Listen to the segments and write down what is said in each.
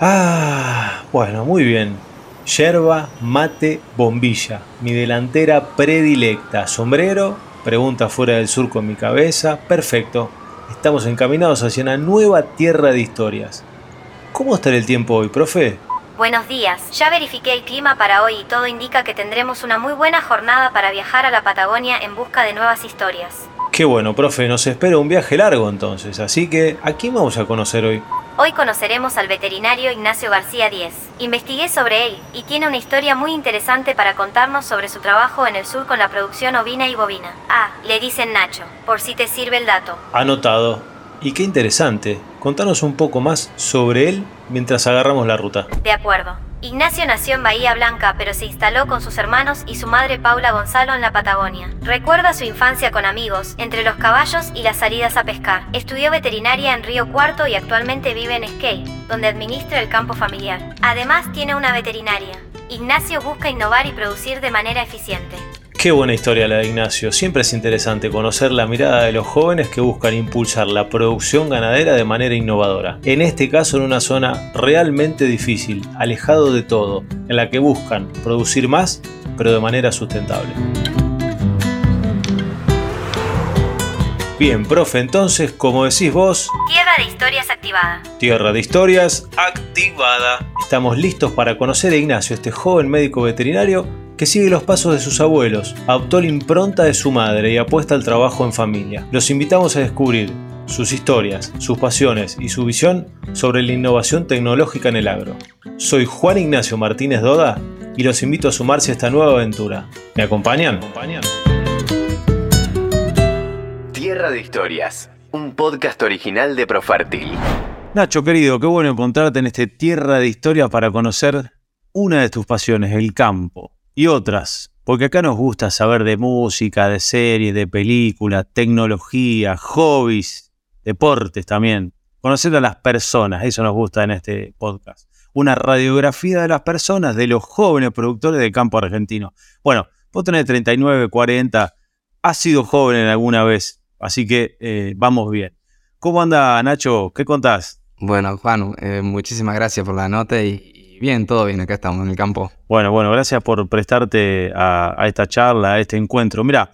Ah, bueno, muy bien. Yerba, mate, bombilla. Mi delantera predilecta. Sombrero, pregunta fuera del surco en mi cabeza. Perfecto. Estamos encaminados hacia una nueva tierra de historias. ¿Cómo estará el tiempo hoy, profe? Buenos días. Ya verifiqué el clima para hoy y todo indica que tendremos una muy buena jornada para viajar a la Patagonia en busca de nuevas historias. Qué bueno, profe, nos espera un viaje largo entonces, así que ¿a quién vamos a conocer hoy? Hoy conoceremos al veterinario Ignacio García Díez. Investigué sobre él y tiene una historia muy interesante para contarnos sobre su trabajo en el sur con la producción ovina y bovina. Ah, le dicen Nacho, por si te sirve el dato. Anotado. Y qué interesante. Contanos un poco más sobre él mientras agarramos la ruta. De acuerdo. Ignacio nació en Bahía Blanca, pero se instaló con sus hermanos y su madre Paula Gonzalo en la Patagonia. Recuerda su infancia con amigos, entre los caballos y las salidas a pescar. Estudió veterinaria en Río Cuarto y actualmente vive en Esquel, donde administra el campo familiar. Además tiene una veterinaria. Ignacio busca innovar y producir de manera eficiente. Qué buena historia la de Ignacio. Siempre es interesante conocer la mirada de los jóvenes que buscan impulsar la producción ganadera de manera innovadora. En este caso en una zona realmente difícil, alejado de todo, en la que buscan producir más, pero de manera sustentable. Bien, profe, entonces, como decís vos... Tierra de Historias activada. Tierra de Historias activada. Estamos listos para conocer a Ignacio, este joven médico veterinario que sigue los pasos de sus abuelos, adoptó la impronta de su madre y apuesta al trabajo en familia. Los invitamos a descubrir sus historias, sus pasiones y su visión sobre la innovación tecnológica en el agro. Soy Juan Ignacio Martínez Doda y los invito a sumarse a esta nueva aventura. ¿Me acompañan? Tierra de Historias, un podcast original de Profértil. Nacho, querido, qué bueno encontrarte en este Tierra de Historias para conocer una de tus pasiones, el campo y otras, porque acá nos gusta saber de música, de series, de películas, tecnología, hobbies, deportes también. Conocer a las personas, eso nos gusta en este podcast. Una radiografía de las personas, de los jóvenes productores del campo argentino. Bueno, vos tenés 39, 40, has sido joven en alguna vez, así que eh, vamos bien. ¿Cómo anda Nacho? ¿Qué contás? Bueno, Juan, eh, muchísimas gracias por la nota y, bien, todo bien, acá estamos en el campo. Bueno, bueno, gracias por prestarte a, esta charla, a este encuentro. Mira,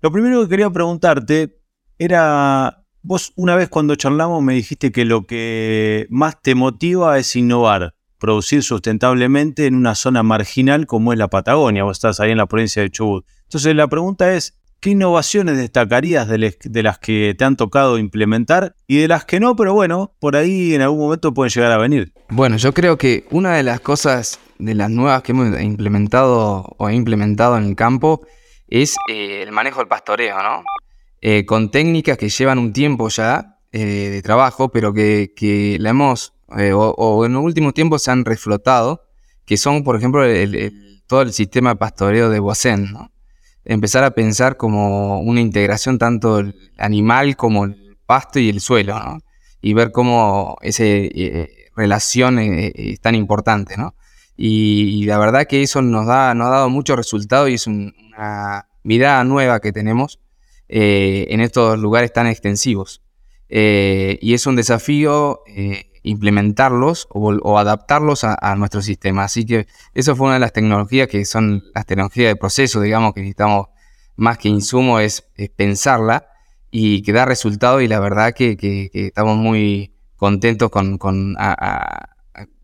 lo primero que quería preguntarte era, vos una vez cuando charlamos me dijiste que lo que más te motiva es innovar, producir sustentablemente en una zona marginal como es la Patagonia, vos estás ahí en la provincia de Chubut. Entonces la pregunta es, ¿Qué innovaciones destacarías de, las que te han tocado implementar y de las que no, pero bueno, por ahí en algún momento pueden llegar a venir? Bueno, yo creo que una de las cosas de las nuevas que hemos implementado o he implementado en el campo es eh, el manejo del pastoreo, ¿no? Eh, con técnicas que llevan un tiempo ya eh, de trabajo, pero que, la hemos, o, en los últimos tiempos se han reflotado, que son, por ejemplo, todo el sistema de pastoreo de Boisen, ¿no? Empezar a pensar como una integración tanto animal como el pasto y el suelo, ¿no? Y ver cómo esa eh, relación eh, eh, es tan importante, ¿no? Y, la verdad que eso nos, da, nos ha dado mucho resultado y es una mirada nueva que tenemos en estos lugares tan extensivos. y es un desafío implementarlos o, adaptarlos a, nuestro sistema. Así que eso fue una de las tecnologías que son las tecnologías de proceso, digamos, que necesitamos más que insumo, es, pensarla y que da resultado y la verdad que, estamos muy contentos con,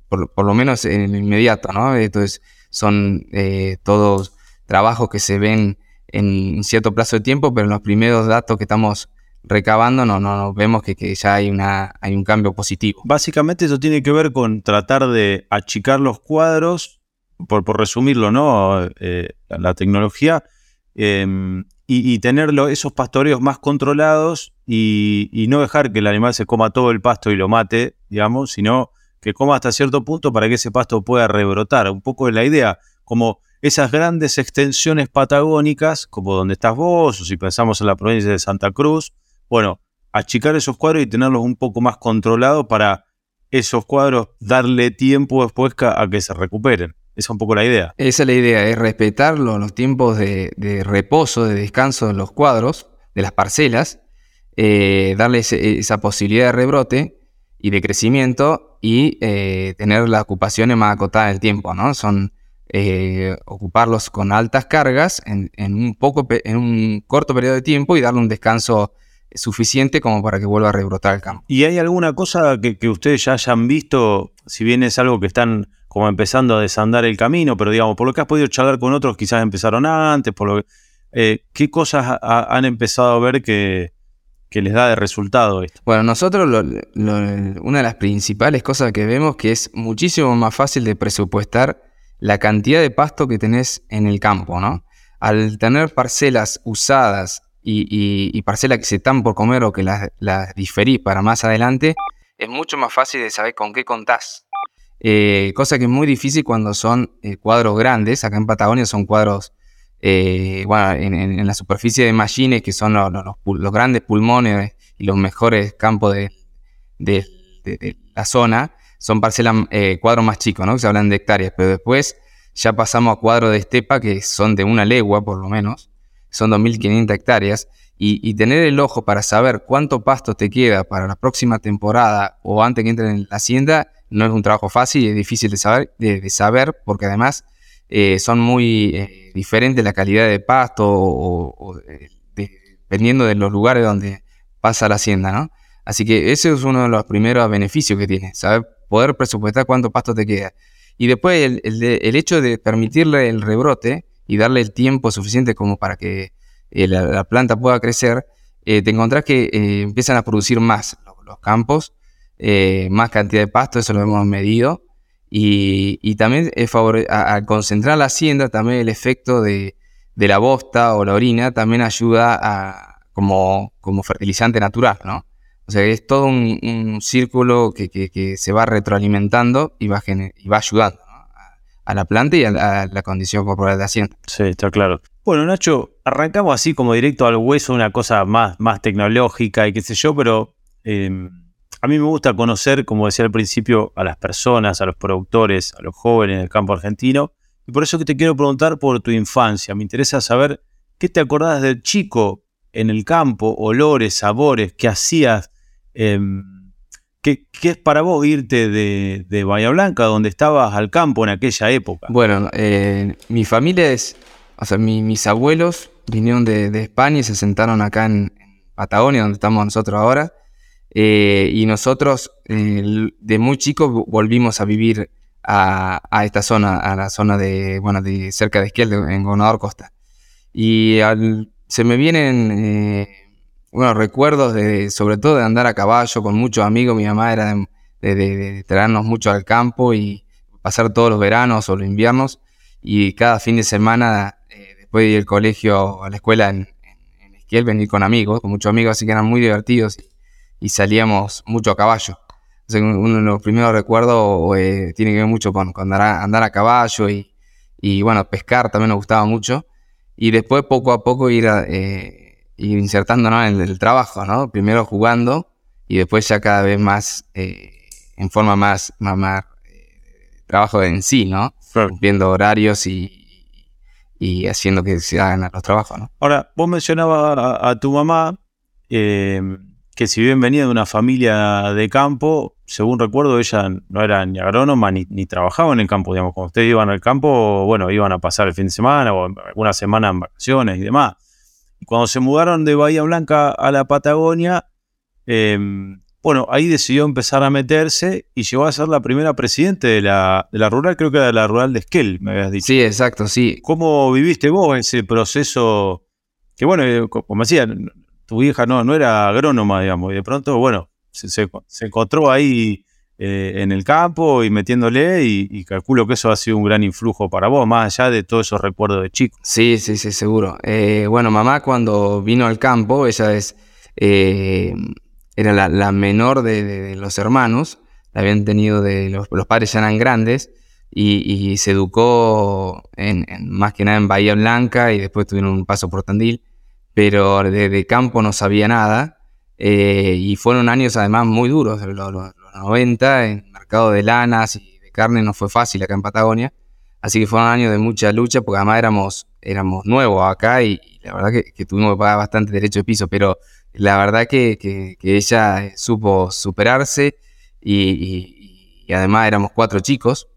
por, lo menos en el inmediato, ¿no? Entonces son eh, todos trabajos que se ven en cierto plazo de tiempo, pero en los primeros datos que estamos recabando, no, no, vemos que, ya hay, una, hay un cambio positivo. Básicamente eso tiene que ver con tratar de achicar los cuadros, por, por resumirlo, ¿no? Eh, la tecnología, em, y, tener esos pastoreos más controlados y, no dejar que el animal se coma todo el pasto y lo mate, digamos, sino que coma hasta cierto punto para que ese pasto pueda rebrotar. Un poco de la idea, como esas grandes extensiones patagónicas, como donde estás vos, o si pensamos en la provincia de Santa Cruz, bueno, achicar esos cuadros y tenerlos un poco más controlados para esos cuadros darle tiempo después a que se recuperen. Esa es un poco la idea. Esa es la idea, es respetar los, tiempos de, reposo, de descanso de los cuadros, de las parcelas, eh, darles esa posibilidad de rebrote y de crecimiento y eh, tener las ocupaciones más acotadas en el tiempo, ¿no? Son eh, ocuparlos con altas cargas en, un poco, en un corto periodo de tiempo y darle un descanso suficiente como para que vuelva a rebrotar el campo. ¿Y hay alguna cosa que, que, ustedes ya hayan visto, si bien es algo que están como empezando a desandar el camino, pero digamos, por lo que has podido charlar con otros, quizás empezaron antes, por lo eh, ¿qué cosas han empezado a ver que, que les da de resultado esto? Bueno, nosotros una de las principales cosas que vemos que es muchísimo más fácil de presupuestar la cantidad de pasto que tenés en el campo, ¿no? Al tener parcelas usadas y, parcelas que se están por comer o que las, diferís para más adelante, es mucho más fácil de saber con qué contás. Eh, cosa que es muy difícil cuando son eh, cuadros grandes. Acá en Patagonia son cuadros, eh, bueno, en, la superficie de machines, que son los, grandes pulmones y los mejores campos de, la zona, son parcelas, cuadros más chicos, ¿no? Que se hablan de hectáreas, pero después ya pasamos a cuadros de estepa que son de una legua, por lo menos, son 2.500 hectáreas. Y, tener el ojo para saber cuánto pasto te queda para la próxima temporada o antes que entre en la hacienda no es un trabajo fácil y es difícil de saber, de, saber porque además eh, son muy eh, diferentes la calidad de pasto o, dependiendo de los lugares donde pasa la hacienda, ¿no? Así que ese es uno de los primeros beneficios que tiene, saber poder presupuestar cuánto pasto te queda. Y después el, el, hecho de permitirle el rebrote y darle el tiempo suficiente como para que eh, la, planta pueda crecer, te encontrás que empiezan a producir más los campos eh, más cantidad de pasto, eso lo hemos medido. Y, también es al concentrar la hacienda, también el efecto de, la bosta o la orina también ayuda a, como, como fertilizante natural, ¿no? O sea, es todo un, círculo que, se va retroalimentando y va, y va ayudando a, la planta y a la, condición corporal de la hacienda. Sí, está claro. Bueno, Nacho, arrancamos así como directo al hueso, una cosa más, más tecnológica y qué sé yo, pero em, a mí me gusta conocer, como decía al principio, a las personas, a los productores, a los jóvenes del campo argentino. Y por eso que te quiero preguntar por tu infancia. Me interesa saber qué te acordás del chico en el campo, olores, sabores, qué hacías. Em, ¿qué, es para vos irte de, Bahía Blanca, donde estabas al campo en aquella época? Bueno, eh, mi familia es, o sea, mis abuelos vinieron de, España y se sentaron acá en Patagonia, donde estamos nosotros ahora. Eh, y nosotros eh, de muy chicos volvimos a vivir a, esta zona, a la zona de, bueno, de cerca de Esquiel, en Gobernador Costa. Y se me vienen, eh, bueno, recuerdos de, sobre todo de andar a caballo con muchos amigos. Mi mamá era de, traernos mucho al campo y pasar todos los veranos o los inviernos. Y cada fin de semana, después de ir al colegio, a la escuela en, en, Esquiel, venir con amigos, con muchos amigos, así que eran muy divertidos y salíamos mucho a caballo. uno de los primeros recuerdos eh, tiene que ver mucho con, andar, a, caballo y, bueno, pescar también nos gustaba mucho. Y después poco a poco ir, eh, ir insertándonos en el, trabajo, ¿no? Primero jugando y después ya cada vez más eh, en forma más, más, trabajo en sí, ¿no? Viendo horarios y, haciendo que se hagan los trabajos, ¿no? Ahora, vos mencionabas a, a tu mamá, que si bien venía de una familia de campo, según recuerdo, ella no era ni agrónoma ni, trabajaba en el campo, digamos, cuando ustedes iban al campo, bueno, iban a pasar el fin de semana o alguna semana en vacaciones y demás. Cuando se mudaron de Bahía Blanca a la Patagonia, em, bueno, ahí decidió empezar a meterse y llegó a ser la primera presidente de la, de la rural, creo que era de la rural de Esquel, me habías dicho. Sí, exacto, sí. ¿Cómo viviste vos ese proceso? Que bueno, eh, como decía, tu hija no, no era agrónoma, digamos, y de pronto, bueno, se, encontró ahí eh, en el campo y metiéndole y, calculo que eso ha sido un gran influjo para vos, más allá de todos esos recuerdos de chico. Sí, sí, sí, seguro. Eh, bueno, mamá cuando vino al campo, ella es, eh, era la, menor de, los hermanos, la habían tenido de, los, padres ya eran grandes, y, se educó en, más que nada en Bahía Blanca y después tuvieron un paso por Tandil pero de, campo no sabía nada. Eh, y fueron años además muy duros, los, 90, en el mercado de lanas y de carne no fue fácil acá en Patagonia. Así que fueron años de mucha lucha, porque además éramos, éramos nuevos acá y, la verdad que, tuvimos que pagar bastante derecho de piso, pero la verdad que, que, ella supo superarse y, además éramos cuatro chicos,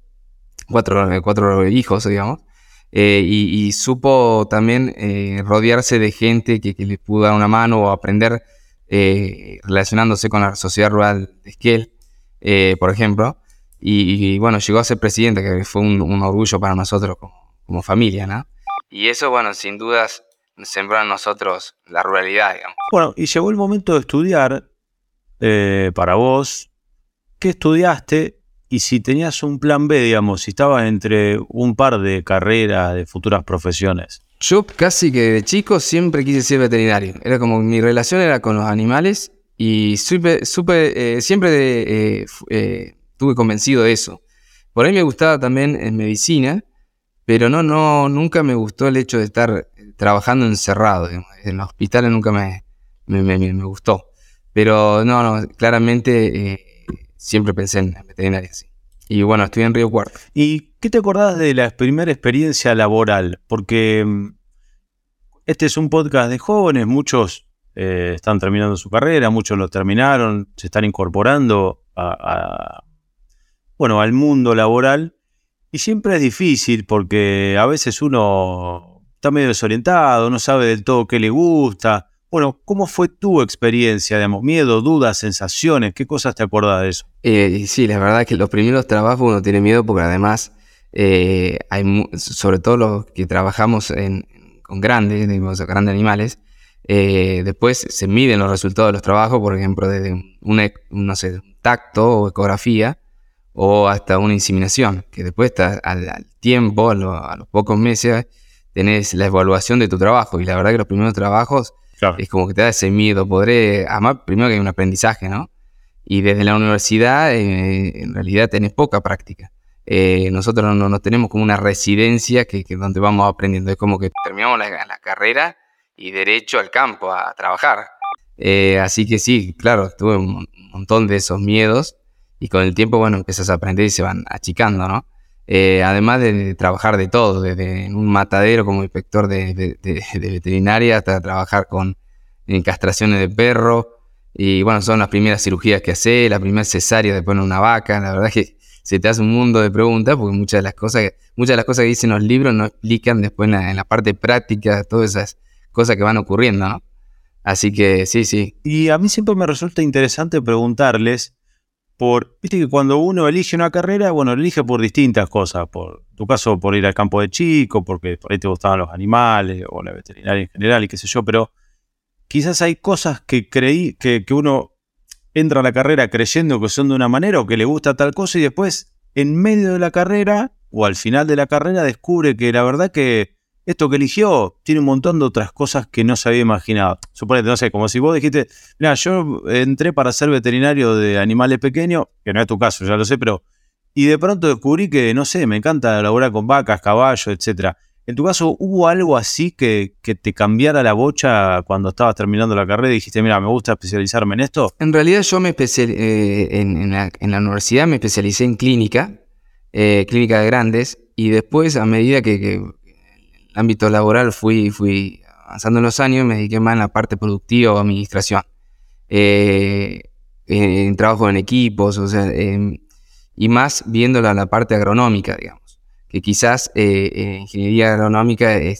cuatro, cuatro hijos, digamos. Eh, y, supo también eh, rodearse de gente que, le pudo dar una mano o aprender relacionándose con la sociedad rural de Esquel, por ejemplo. Y, bueno, llegó a ser presidente, que fue un, orgullo para nosotros como, familia, ¿no? Y eso, bueno, sin dudas sembró en nosotros la ruralidad, digamos. Bueno, y llegó el momento de estudiar para vos. ¿Qué estudiaste? Y si tenías un plan B, digamos, si estabas entre un par de carreras, de futuras profesiones. Yo casi que de chico siempre quise ser veterinario. Era como mi relación era con los animales y supe, supe eh, siempre de, eh, estuve convencido de eso. Por ahí me gustaba también en medicina, pero no, no, nunca me gustó el hecho de estar trabajando encerrado. En los hospitales nunca me, me, gustó. Pero no, no, claramente eh, siempre pensé en veterinaria. Y bueno, estoy en Río Cuarto. ¿Y qué te acordás de la primera experiencia laboral? Porque mm, este es un podcast de jóvenes, muchos eh, están terminando su carrera, muchos lo terminaron, se están incorporando a bueno, al mundo laboral. Y siempre es difícil porque a veces uno está medio desorientado, no sabe del todo qué le gusta. Bueno, ¿cómo fue tu experiencia? Digamos, miedo, dudas, sensaciones, ¿qué cosas te acuerdas de eso? Eh, sí, la verdad es que los primeros trabajos uno tiene miedo porque además eh, hay, sobre todo los que trabajamos con grandes, digamos, grandes animales, eh, después se miden los resultados de los trabajos, por ejemplo, desde un, no sé, tacto o ecografía, o hasta una inseminación, que después al, tiempo, a, los pocos meses, tenés la evaluación de tu trabajo. Y la verdad que los primeros trabajos es como que te da ese miedo. Podré, además, primero que hay un aprendizaje, ¿no? Y desde la universidad, eh, en realidad, tenés poca práctica. Eh, nosotros no, tenemos como una residencia que, que, donde vamos aprendiendo. Es como que terminamos la, carrera y derecho al campo a trabajar. Eh, así que sí, claro, tuve un montón de esos miedos y con el tiempo, bueno, empiezas a aprender y se van achicando, ¿no? Eh, además de, trabajar de todo, desde un matadero como inspector de, veterinaria hasta trabajar con castraciones de perro. Y bueno, son las primeras cirugías que hace, la primera cesárea de poner una vaca. La verdad es que se te hace un mundo de preguntas porque muchas de las cosas, muchas de las cosas que dicen los libros no explican después en la, en la parte práctica todas esas cosas que van ocurriendo, ¿no? Así que sí, sí. Y a mí siempre me resulta interesante preguntarles por, viste que cuando uno elige una carrera, bueno, elige por distintas cosas, por tu caso por ir al campo de chico, porque por ahí te gustaban los animales o la veterinaria en general y qué sé yo, pero quizás hay cosas que creí que, que uno entra a la carrera creyendo que son de una manera o que le gusta tal cosa y después en medio de la carrera o al final de la carrera descubre que la verdad que esto que eligió tiene un montón de otras cosas que no se había imaginado. Suponete, no sé, como si vos dijiste, mira, yo entré para ser veterinario de animales pequeños, que no es tu caso, ya lo sé, pero. Y de pronto descubrí que, no sé, me encanta laburar con vacas, caballos, etc. En tu caso, ¿hubo algo así que, que, te cambiara la bocha cuando estabas terminando la carrera y dijiste, mira, me gusta especializarme en esto? En realidad yo me especialicé, eh, en, la, universidad me especialicé en clínica, eh, clínica de grandes, y después a medida que ámbito laboral fui, fui avanzando en los años, me dediqué más en la parte productiva o administración. Eh, en, trabajo en equipos, o sea, y más viéndola la parte agronómica, digamos, que quizás eh, ingeniería agronómica eh,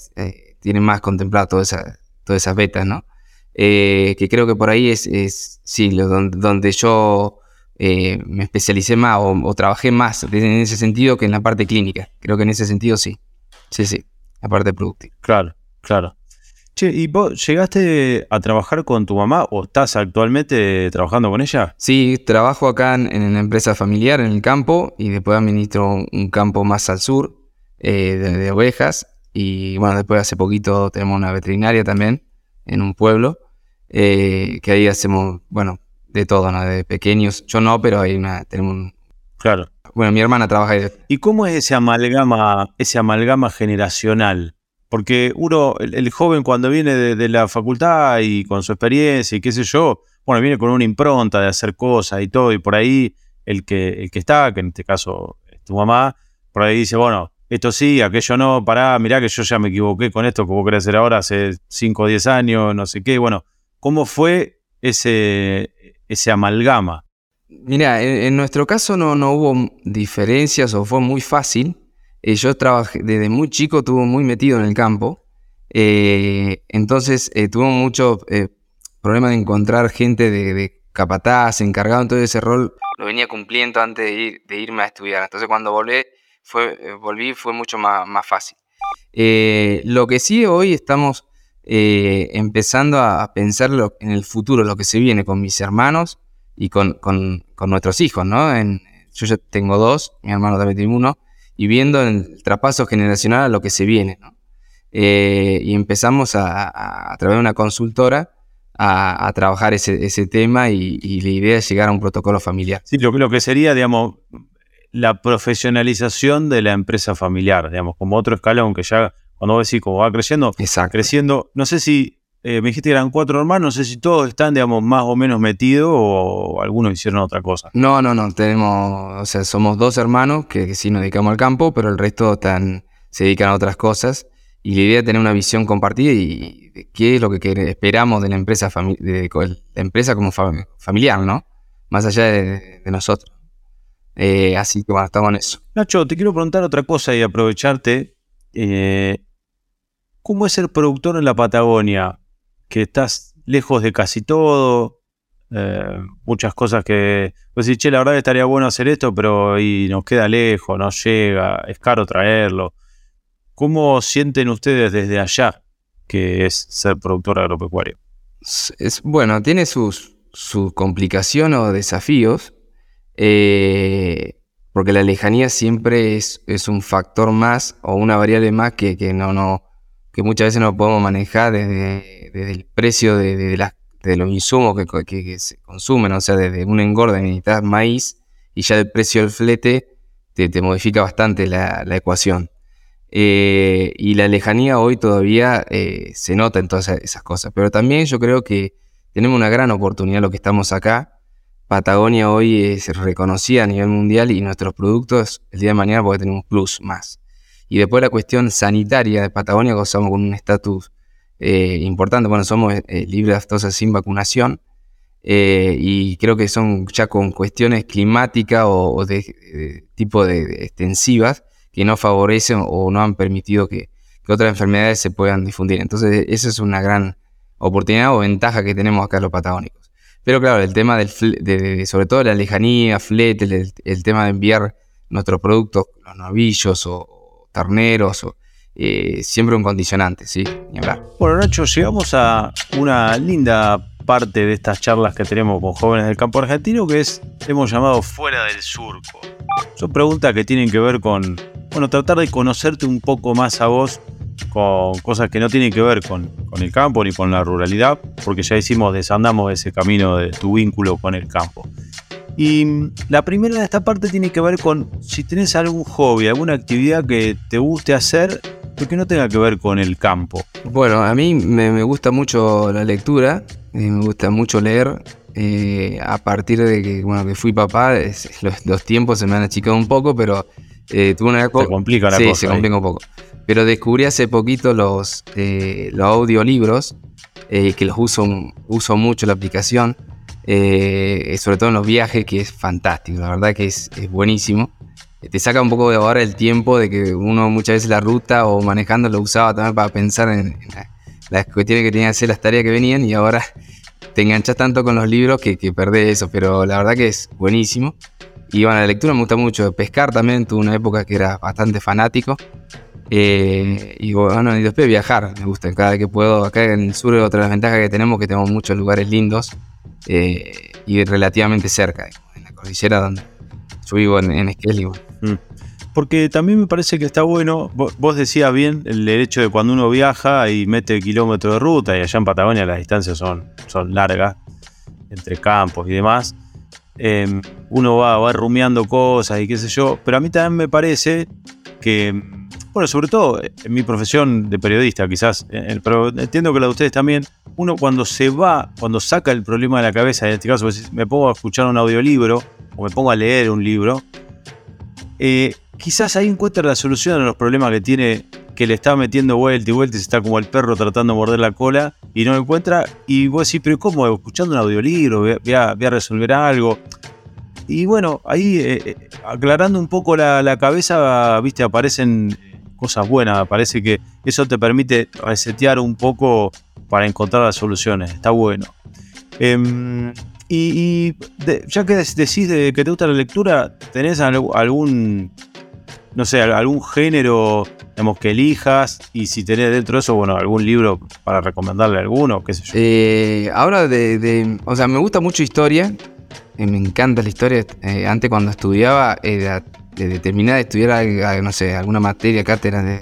tiene más contemplado todas esas, todas esas betas, ¿no? que creo que por ahí es, sí, donde, donde yo me especialicé más o, o, trabajé más en ese sentido que en la parte clínica. Creo que en ese sentido sí. Sí, sí la parte productiva. Claro, claro. Che, ¿y vos llegaste a trabajar con tu mamá o estás actualmente trabajando con ella? Sí, trabajo acá en, en una empresa familiar en el campo y después administro un campo más al sur eh, de, ovejas. Y bueno, después hace poquito tenemos una veterinaria también en un pueblo eh, que ahí hacemos, bueno, de todo, ¿no? De pequeños. Yo no, pero hay una, tenemos un... Claro. Bueno, mi hermana trabaja ahí. ¿Y cómo es ese amalgama, ese amalgama generacional? Porque uno, el, joven cuando viene de, la facultad y con su experiencia y qué sé yo, bueno, viene con una impronta de hacer cosas y todo, y por ahí el que, el que está, que en este caso es tu mamá, por ahí dice, bueno, esto sí, aquello no, pará, mirá que yo ya me equivoqué con esto que vos querés hacer ahora hace 5 o 10 años, no sé qué. Bueno, ¿cómo fue ese, ese amalgama? Mira, en, nuestro caso no, no hubo diferencias o fue muy fácil. Eh, yo trabajé desde muy chico, estuve muy metido en el campo. Eh, entonces eh, tuve mucho problema de encontrar gente de, capataz, encargado. Entonces ese rol lo venía cumpliendo antes de, irme a estudiar. Entonces cuando volví fue, volví fue mucho más, más fácil. lo que sí hoy estamos empezando a, pensar en el futuro, lo que se viene con mis hermanos y con, nuestros hijos, ¿no? yo ya tengo dos, mi hermano también tiene uno, y viendo el traspaso generacional a lo que se viene, ¿no? Eh, y empezamos a, a, través de una consultora a, trabajar ese, tema y, la idea es llegar a un protocolo familiar. Sí, lo, lo que sería, digamos, la profesionalización de la empresa familiar, digamos, como otro escalón que ya, cuando vos decís, como va creciendo, creciendo, no sé si eh, me dijiste que eran cuatro hermanos, no sé si todos están, digamos, más o menos metidos o algunos hicieron otra cosa. No, no, no, tenemos, o sea, somos dos hermanos que, sí nos dedicamos al campo, pero el resto están, se dedican a otras cosas. Y la idea es tener una visión compartida y de qué es lo que esperamos de la empresa, de, la empresa como familiar, ¿no? Más allá de, nosotros. Eh, así que bueno, estamos en eso. Nacho, te quiero preguntar otra cosa y aprovecharte. Eh, ¿Cómo es ser productor en la Patagonia? Que estás lejos de casi todo, eh, muchas cosas que, pues si, che, la verdad estaría bueno hacer esto, pero y nos queda lejos, no llega, es caro traerlo. ¿Cómo sienten ustedes desde allá que es ser productor agropecuario? Es, bueno, tiene sus, sus complicaciones o desafíos, eh, porque la lejanía siempre es, es, un factor más o una variable más que, que no, que muchas veces no podemos manejar desde, el precio de, los insumos que, se consumen, o sea, desde un engorde necesitas maíz y ya el precio del flete te, modifica bastante la, ecuación. Eh, y la lejanía hoy todavía eh, se nota en todas esas cosas, pero también yo creo que tenemos una gran oportunidad lo que estamos acá. Patagonia hoy es reconocida a nivel mundial y nuestros productos el día de mañana puede tener un plus más. Y después la cuestión sanitaria de Patagonia, gozamos con un estatus eh, importante. Bueno, somos eh, libres de aftosa sin vacunación. Eh, y creo que son ya con cuestiones climáticas o, de, tipo de, extensivas que no favorecen o no han permitido que, otras enfermedades se puedan difundir. Entonces, esa es una gran oportunidad o ventaja que tenemos acá los patagónicos. Pero claro, el tema del de, sobre todo la lejanía, flete, el, el, tema de enviar nuestros productos, los novillos o, terneros, eh, siempre un condicionante, ¿sí? Hablar. Bueno, Nacho, llegamos a una linda parte de estas charlas que tenemos con jóvenes del campo argentino, que es, hemos llamado fuera del surco. Son preguntas que tienen que ver con, bueno, tratar de conocerte un poco más a vos con cosas que no tienen que ver con, con el campo ni con la ruralidad, porque ya hicimos, desandamos ese camino de tu vínculo con el campo. Y la primera de esta parte tiene que ver con si tenés algún hobby, alguna actividad que te guste hacer, pero que no tenga que ver con el campo. Bueno, a mí me, gusta mucho la lectura, eh, me gusta mucho leer. Eh, a partir de que, bueno, que fui papá, los, tiempos se me han achicado un poco, pero eh, tuve una. Se complica la sí, se complica un poco. Pero descubrí hace poquito los, los audiolibros, que los uso, uso mucho la aplicación. Eh, sobre todo en los viajes, que es fantástico, la verdad que es, buenísimo. Te saca un poco de ahora el tiempo de que uno muchas veces la ruta o manejando lo usaba también para pensar en, las cuestiones que tenía que hacer, las tareas que venían y ahora te enganchas tanto con los libros que, que perdés eso, pero la verdad que es buenísimo. Y bueno, la lectura me gusta mucho. Pescar también, tuve una época que era bastante fanático. Eh, y bueno, y después viajar, me gusta. Cada vez que puedo, acá en el sur, otra de las ventajas que tenemos que tenemos muchos lugares lindos eh, y relativamente cerca, en la cordillera donde yo vivo en, en mm. Porque también me parece que está bueno, vos, decías bien el hecho de cuando uno viaja y mete kilómetros de ruta, y allá en Patagonia las distancias son, son largas, entre campos y demás, em, uno va, va rumiando cosas y qué sé yo, pero a mí también me parece que, bueno, sobre todo en mi profesión de periodista quizás, pero entiendo que la de ustedes también, uno cuando se va, cuando saca el problema de la cabeza, en este caso pues, me pongo a escuchar un audiolibro o me pongo a leer un libro, eh, quizás ahí encuentra la solución a los problemas que tiene, que le está metiendo vuelta y vuelta y se está como el perro tratando de morder la cola y no lo encuentra. Y vos decís, pero ¿cómo? Escuchando un audiolibro, voy a, voy a resolver algo. y bueno, ahí eh, eh, aclarando un poco la, la cabeza, viste, aparecen cosas buenas. Parece que eso te permite resetear un poco para encontrar las soluciones. Está bueno. Em, y, ya que decís de que te gusta la lectura, ¿tenés algún, no sé, algún género digamos, que elijas? Y si tenés dentro de eso, bueno, algún libro para recomendarle alguno, qué sé yo. Eh, ahora de, o sea, me gusta mucho historia. Eh, me encanta la historia. Eh, antes cuando estudiaba, era de terminar de estudiar, no sé, alguna materia, cátedra de,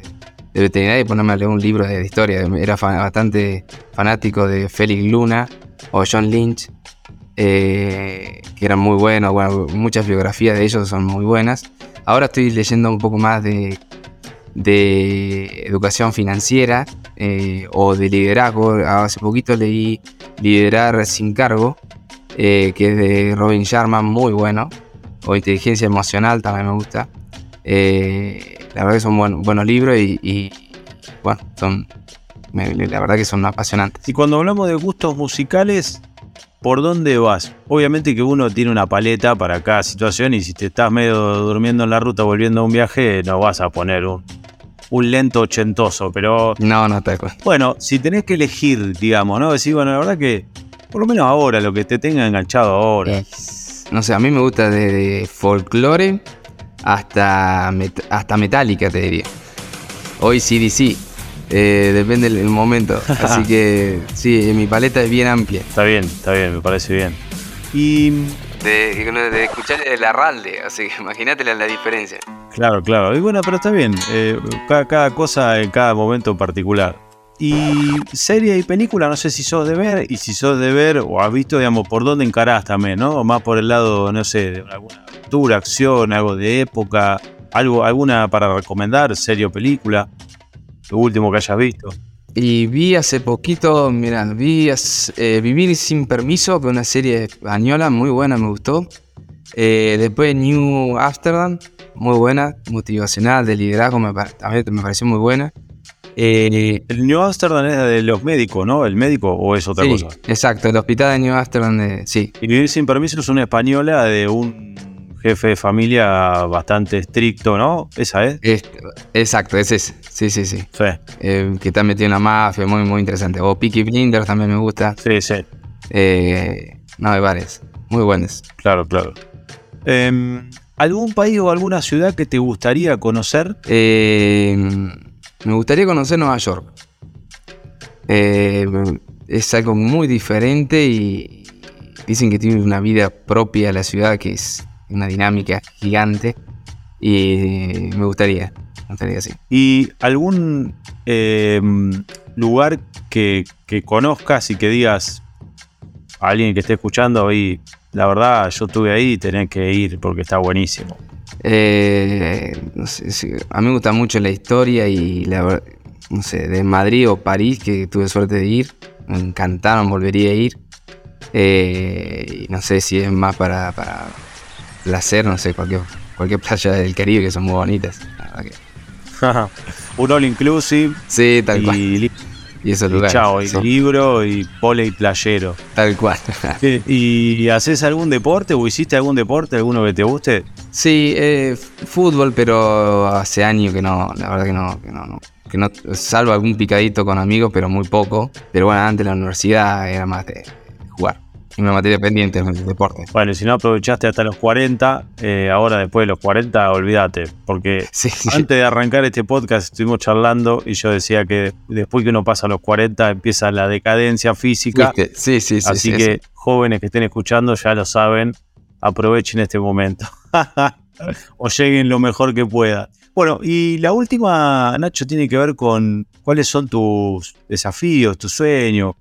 de veterinaria y ponerme a leer un libro de, historia. Era bastante fanático de Félix Luna o John Lynch, eh, que eran muy buenos. Bueno, muchas biografías de ellos son muy buenas. Ahora estoy leyendo un poco más de, de educación financiera eh, o de liderazgo. Hace poquito leí Liderar sin cargo, eh, que es de Robin Sharma, muy bueno o inteligencia emocional también me gusta. La verdad que son buenos libros y, bueno, son, la verdad que son apasionantes. Y cuando hablamos de gustos musicales, ¿por dónde vas? Obviamente que uno tiene una paleta para cada situación y si te estás medio durmiendo en la ruta volviendo a un viaje, no vas a poner un, un lento ochentoso, pero... No, no te Bueno, si tenés que elegir, digamos, ¿no? Decir, bueno, la verdad que, por lo menos ahora, lo que te tenga enganchado ahora no sé, a mí me gusta desde folclore hasta, hasta metálica, te diría. Hoy CDC, eh, depende del momento. Así que sí, mi paleta es bien amplia. Está bien, está bien, me parece bien. Y. De, escuchar el arralde, así que imagínate la, diferencia. Claro, claro. Y bueno, pero está bien. Eh, cada, cada cosa en cada momento particular. Y serie y película, no sé si sos de ver, y si sos de ver o has visto, digamos, por dónde encarás también, ¿no? O más por el lado, no sé, de alguna aventura, acción, algo de época, algo, alguna para recomendar, serie o película, lo último que hayas visto. Y vi hace poquito, mira, vi eh, Vivir sin permiso, que es una serie española muy buena, me gustó. Eh, después New Amsterdam, muy buena, motivacional, de liderazgo, me, también me pareció muy buena. Eh, el New Amsterdam es de los médicos, ¿no? ¿El médico o es otra cosa? Exacto, el hospital de New Amsterdam, sí. Y Vivir sin permiso es una española de un jefe de familia bastante estricto, ¿no? ¿Esa es? exacto, es ese. Sí, sí, sí. Eh, que está metido en la mafia, muy, muy interesante. O Peaky Blinders también me gusta. Sí, sí. Eh, no, hay varios. Muy buenos. Claro, claro. Em, ¿Algún país o alguna ciudad que te gustaría conocer? Eh me gustaría conocer Nueva York. Eh, es algo muy diferente y dicen que tiene una vida propia la ciudad que es una dinámica gigante y me gustaría, me gustaría sí. ¿Y algún eh, lugar que, conozcas y que digas a alguien que esté escuchando y la verdad yo estuve ahí y tenés que ir porque está buenísimo? Eh, a mí me gusta mucho la historia y la no sé, de Madrid o París, que tuve suerte de ir. Me encantaron, volvería a ir. Eh, no sé si es más para, para placer, no sé, cualquier, cualquier playa del Caribe que son muy bonitas. Un all inclusive. Sí, tal cual. Y esos lugares. Chao, y libro y pole y playero. Tal cual. ¿Y haces algún deporte o hiciste algún deporte, alguno que te guste? Sí, eh, fútbol, pero hace años que no, la verdad que no, que no, que no, salvo algún picadito con amigos, pero muy poco. Pero bueno, antes la universidad era más de jugar una materia pendiente en el deporte. Bueno, y si no aprovechaste hasta los 40, eh, ahora después de los 40, olvídate. Porque antes de arrancar este podcast estuvimos charlando y yo decía que después que uno pasa a los 40 empieza la decadencia física. Sí, sí, sí. Así que jóvenes que estén escuchando ya lo saben, aprovechen este momento. o lleguen lo mejor que puedan. Bueno, y la última, Nacho, tiene que ver con cuáles son tus desafíos, tus sueños,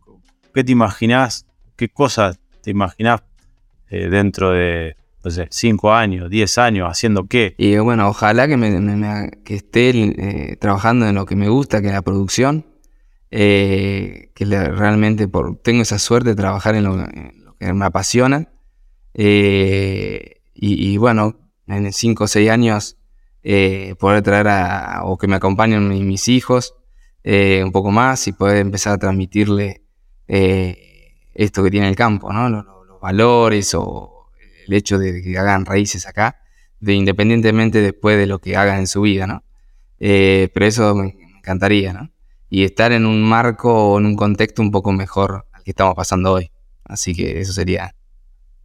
qué te imaginás, qué cosas te imaginás eh, dentro de, no sé, 5 años, 10 años, haciendo qué? Y bueno, ojalá que, me, esté eh, trabajando en lo que me gusta, que es la producción, eh, que realmente por, tengo esa suerte de trabajar en lo, que me apasiona. Y, bueno, en 5 o 6 años poder traer a, o que me acompañen mis hijos un poco más y poder empezar a transmitirle esto que tiene el campo, ¿no? Los, valores o el hecho de que hagan raíces acá, de independientemente después de lo que hagan en su vida, ¿no? Eh, pero eso me encantaría, ¿no? Y estar en un marco o en un contexto un poco mejor al que estamos pasando hoy. Así que eso sería,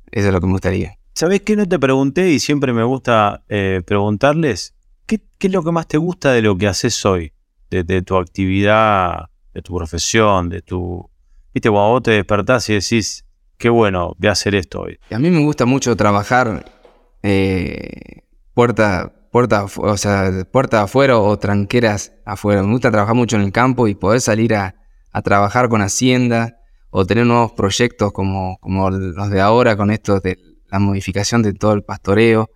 eso es lo que me gustaría. ¿Sabés qué no te pregunté y siempre me gusta eh, preguntarles? ¿qué, es lo que más te gusta de lo que haces hoy? De, tu actividad, de tu profesión, de tu... Viste, cuando vos te despertás y decís, qué bueno, voy a hacer esto hoy. A mí me gusta mucho trabajar eh, puerta, puerta, o sea, puerta afuera o tranqueras afuera. Me gusta trabajar mucho en el campo y poder salir a, trabajar con Hacienda o tener nuevos proyectos como, como los de ahora con esto de la modificación de todo el pastoreo.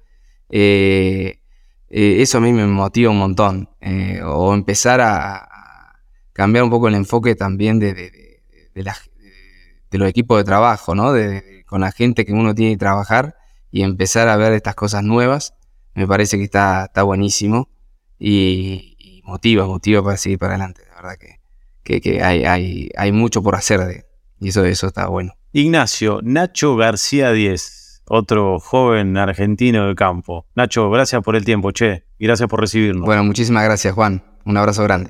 Eh, eh, eso a mí me motiva un montón. Eh, o empezar a, cambiar un poco el enfoque también de, de, los equipos de trabajo, ¿no? con la gente que uno tiene que trabajar y empezar a ver estas cosas nuevas me parece que está, está buenísimo y, motiva, motiva para seguir para adelante. La verdad que, que, hay, hay, hay, mucho por hacer de, y eso, eso está bueno. Ignacio, Nacho García 10, otro joven argentino de campo. Nacho, gracias por el tiempo, che, y gracias por recibirnos. Bueno, muchísimas gracias, Juan. Un abrazo grande.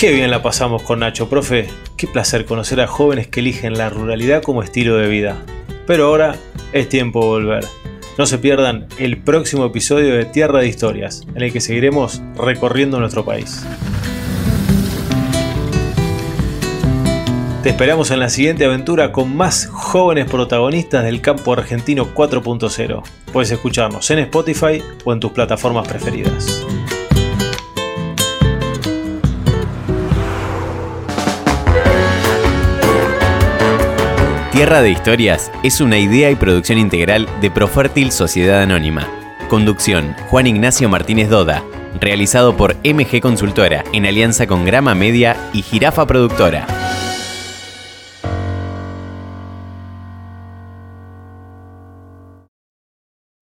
Qué bien la pasamos con Nacho, profe. Qué placer conocer a jóvenes que eligen la ruralidad como estilo de vida. Pero ahora es tiempo de volver. No se pierdan el próximo episodio de Tierra de Historias, en el que seguiremos recorriendo nuestro país. Te esperamos en la siguiente aventura con más jóvenes protagonistas del campo argentino 4.0. Puedes escucharnos en Spotify o en tus plataformas preferidas. Tierra de Historias es una idea y producción integral de Profértil Sociedad Anónima. Conducción, Juan Ignacio Martínez Doda. Realizado por MG Consultora en alianza con Grama Media y Jirafa Productora.